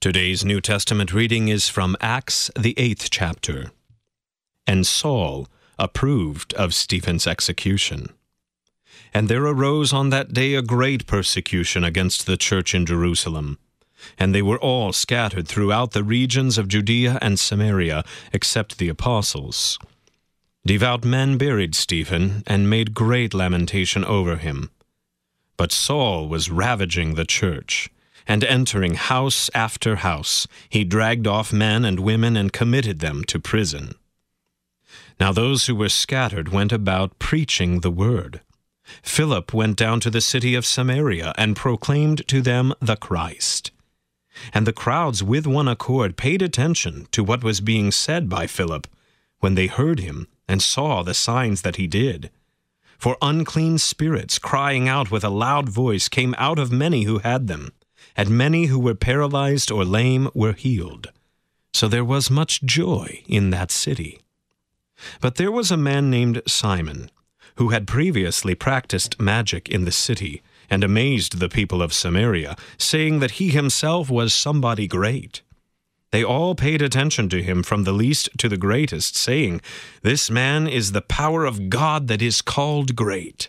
Today's New Testament reading is from Acts, the eighth chapter. And Saul approved of Stephen's execution. And there arose on that day a great persecution against the church in Jerusalem. And they were all scattered throughout the regions of Judea and Samaria, except the apostles. Devout men buried Stephen, and made great lamentation over him. But Saul was ravaging the church and entering house after house, he dragged off men and women and committed them to prison. Now those who were scattered went about preaching the word. Philip went down to the city of Samaria and proclaimed to them the Christ. And the crowds with one accord paid attention to what was being said by Philip when they heard him and saw the signs that he did. For unclean spirits, crying out with a loud voice, came out of many who had them and many who were paralyzed or lame were healed. So there was much joy in that city. But there was a man named Simon, who had previously practiced magic in the city, and amazed the people of Samaria, saying that he himself was somebody great. They all paid attention to him from the least to the greatest, saying, This man is the power of God that is called great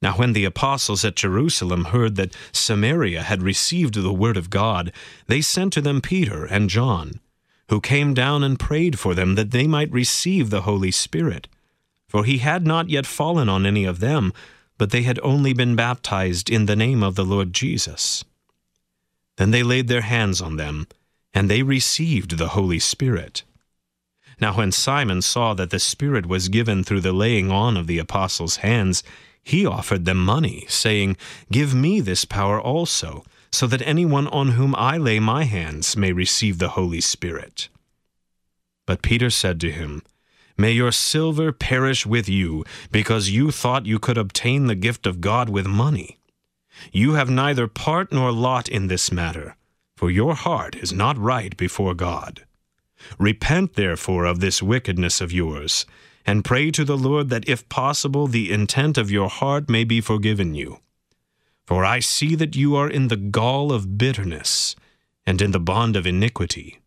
Now, when the apostles at Jerusalem heard that Samaria had received the word of God, they sent to them Peter and John, who came down and prayed for them that they might receive the Holy Spirit. For he had not yet fallen on any of them, but they had only been baptized in the name of the Lord Jesus. Then they laid their hands on them, and they received the Holy Spirit. Now, when Simon saw that the Spirit was given through the laying on of the apostles' hands, he offered them money, saying, Give me this power also, so that anyone on whom I lay my hands may receive the Holy Spirit. But Peter said to him, May your silver perish with you, because you thought you could obtain the gift of God with money. You have neither part nor lot in this matter, for your heart is not right before God. Repent therefore of this wickedness of yours, and pray to the Lord that if possible the intent of your heart may be forgiven you. For I see that you are in the gall of bitterness, and in the bond of iniquity.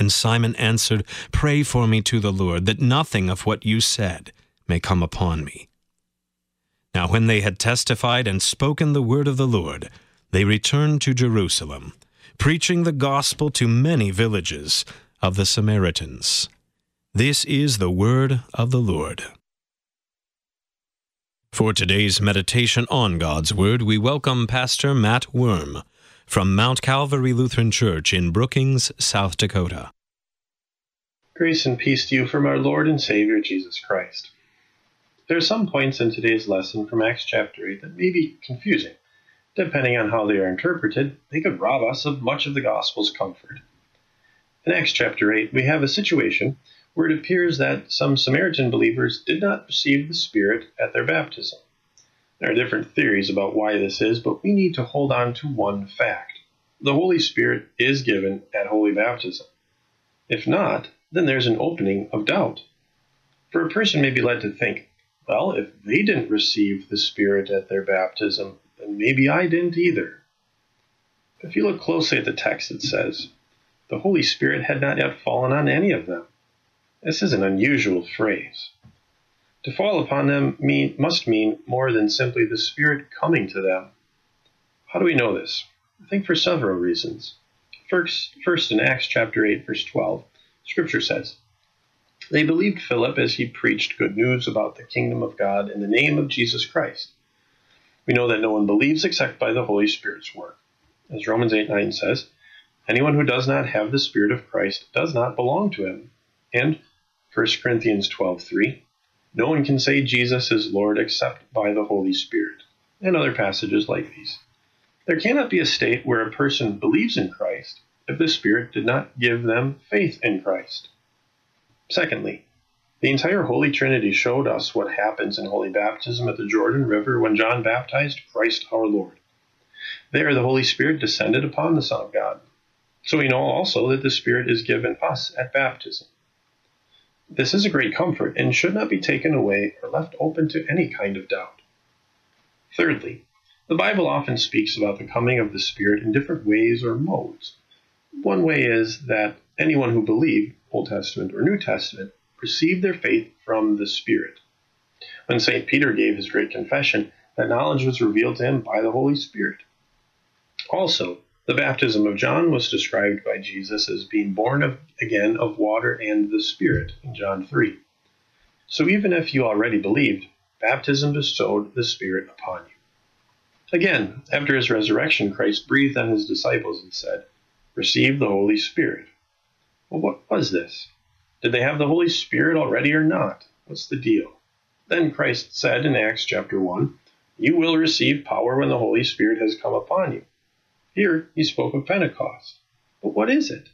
And Simon answered, Pray for me to the Lord, that nothing of what you said may come upon me. Now when they had testified and spoken the word of the Lord, they returned to Jerusalem, preaching the gospel to many villages of the Samaritans. This is the word of the Lord. For today's meditation on God's Word, we welcome Pastor Matt Worm from Mount Calvary Lutheran Church in Brookings, South Dakota. Grace and peace to you from our Lord and Savior Jesus Christ. There are some points in today's lesson from Acts chapter 8 that may be confusing. Depending on how they are interpreted, they could rob us of much of the gospel's comfort. In Acts chapter 8, we have a situation where it appears that some Samaritan believers did not receive the Spirit at their baptism. There are different theories about why this is, but we need to hold on to one fact. The Holy Spirit is given at holy baptism. If not, then there's an opening of doubt. For a person may be led to think, well, if they didn't receive the Spirit at their baptism, then maybe I didn't either. If you look closely at the text, it says, the Holy Spirit had not yet fallen on any of them. This is an unusual phrase. To fall upon them mean, must mean more than simply the Spirit coming to them. How do we know this? I think for several reasons. First, first in Acts chapter 8, verse 12, Scripture says, They believed Philip as he preached good news about the kingdom of God in the name of Jesus Christ. We know that no one believes except by the Holy Spirit's work. As Romans 8 9 says, Anyone who does not have the Spirit of Christ does not belong to him. And 1 Corinthians 12:3, no one can say Jesus is Lord except by the Holy Spirit, and other passages like these. There cannot be a state where a person believes in Christ if the Spirit did not give them faith in Christ. Secondly, the entire Holy Trinity showed us what happens in holy baptism at the Jordan River when John baptized Christ our Lord. There, the Holy Spirit descended upon the Son of God. So we know also that the Spirit is given us at baptism. This is a great comfort and should not be taken away or left open to any kind of doubt. Thirdly, the Bible often speaks about the coming of the Spirit in different ways or modes. One way is that anyone who believed, Old Testament or New Testament, received their faith from the Spirit. When St. Peter gave his great confession, that knowledge was revealed to him by the Holy Spirit. Also, the baptism of John was described by Jesus as being born of, again of water and the Spirit in John 3. So even if you already believed, baptism bestowed the Spirit upon you. Again, after his resurrection, Christ breathed on his disciples and said, Receive the Holy Spirit. Well, what was this? Did they have the Holy Spirit already or not? What's the deal? Then Christ said in Acts chapter 1, You will receive power when the Holy Spirit has come upon you here he spoke of Pentecost. But what is it?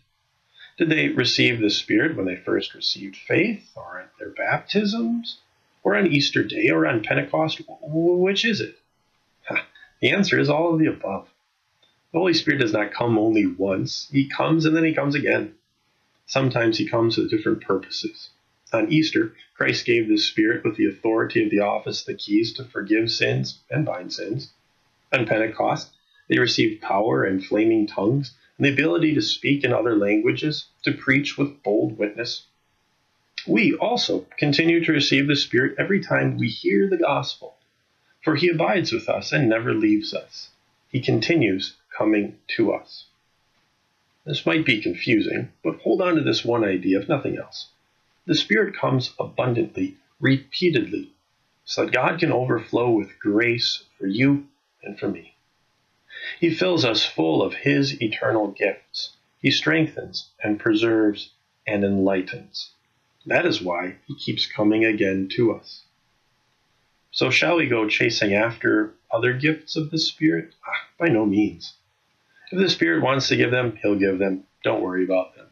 Did they receive the Spirit when they first received faith, or at their baptisms, or on Easter Day, or on Pentecost? Which is it? The answer is all of the above. The Holy Spirit does not come only once, He comes and then He comes again. Sometimes He comes with different purposes. On Easter, Christ gave the Spirit with the authority of the office the keys to forgive sins and bind sins. On Pentecost, they received power and flaming tongues, and the ability to speak in other languages, to preach with bold witness. We also continue to receive the Spirit every time we hear the gospel, for he abides with us and never leaves us. He continues coming to us. This might be confusing, but hold on to this one idea, if nothing else. The Spirit comes abundantly, repeatedly, so that God can overflow with grace for you and for me. He fills us full of His eternal gifts. He strengthens and preserves and enlightens. That is why He keeps coming again to us. So, shall we go chasing after other gifts of the Spirit? Ah, by no means. If the Spirit wants to give them, He'll give them. Don't worry about them.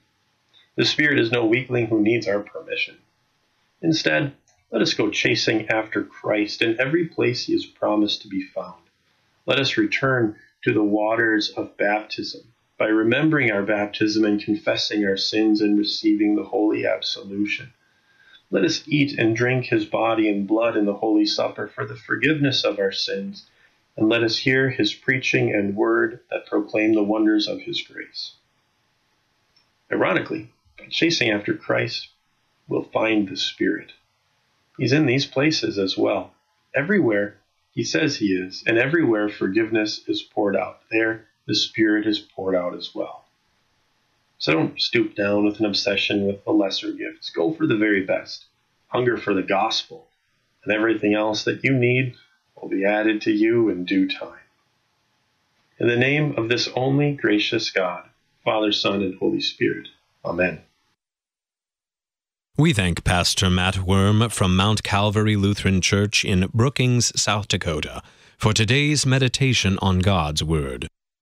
The Spirit is no weakling who needs our permission. Instead, let us go chasing after Christ in every place He has promised to be found. Let us return to the waters of baptism by remembering our baptism and confessing our sins and receiving the holy absolution. Let us eat and drink his body and blood in the Holy Supper for the forgiveness of our sins, and let us hear his preaching and word that proclaim the wonders of his grace. Ironically, by chasing after Christ, we'll find the Spirit. He's in these places as well. Everywhere he says he is, and everywhere forgiveness is poured out, there the Spirit is poured out as well. So don't stoop down with an obsession with the lesser gifts. Go for the very best. Hunger for the gospel, and everything else that you need will be added to you in due time. In the name of this only gracious God, Father, Son, and Holy Spirit. Amen. We thank Pastor Matt Worm from Mount Calvary Lutheran Church in Brookings, South Dakota, for today's meditation on God's Word.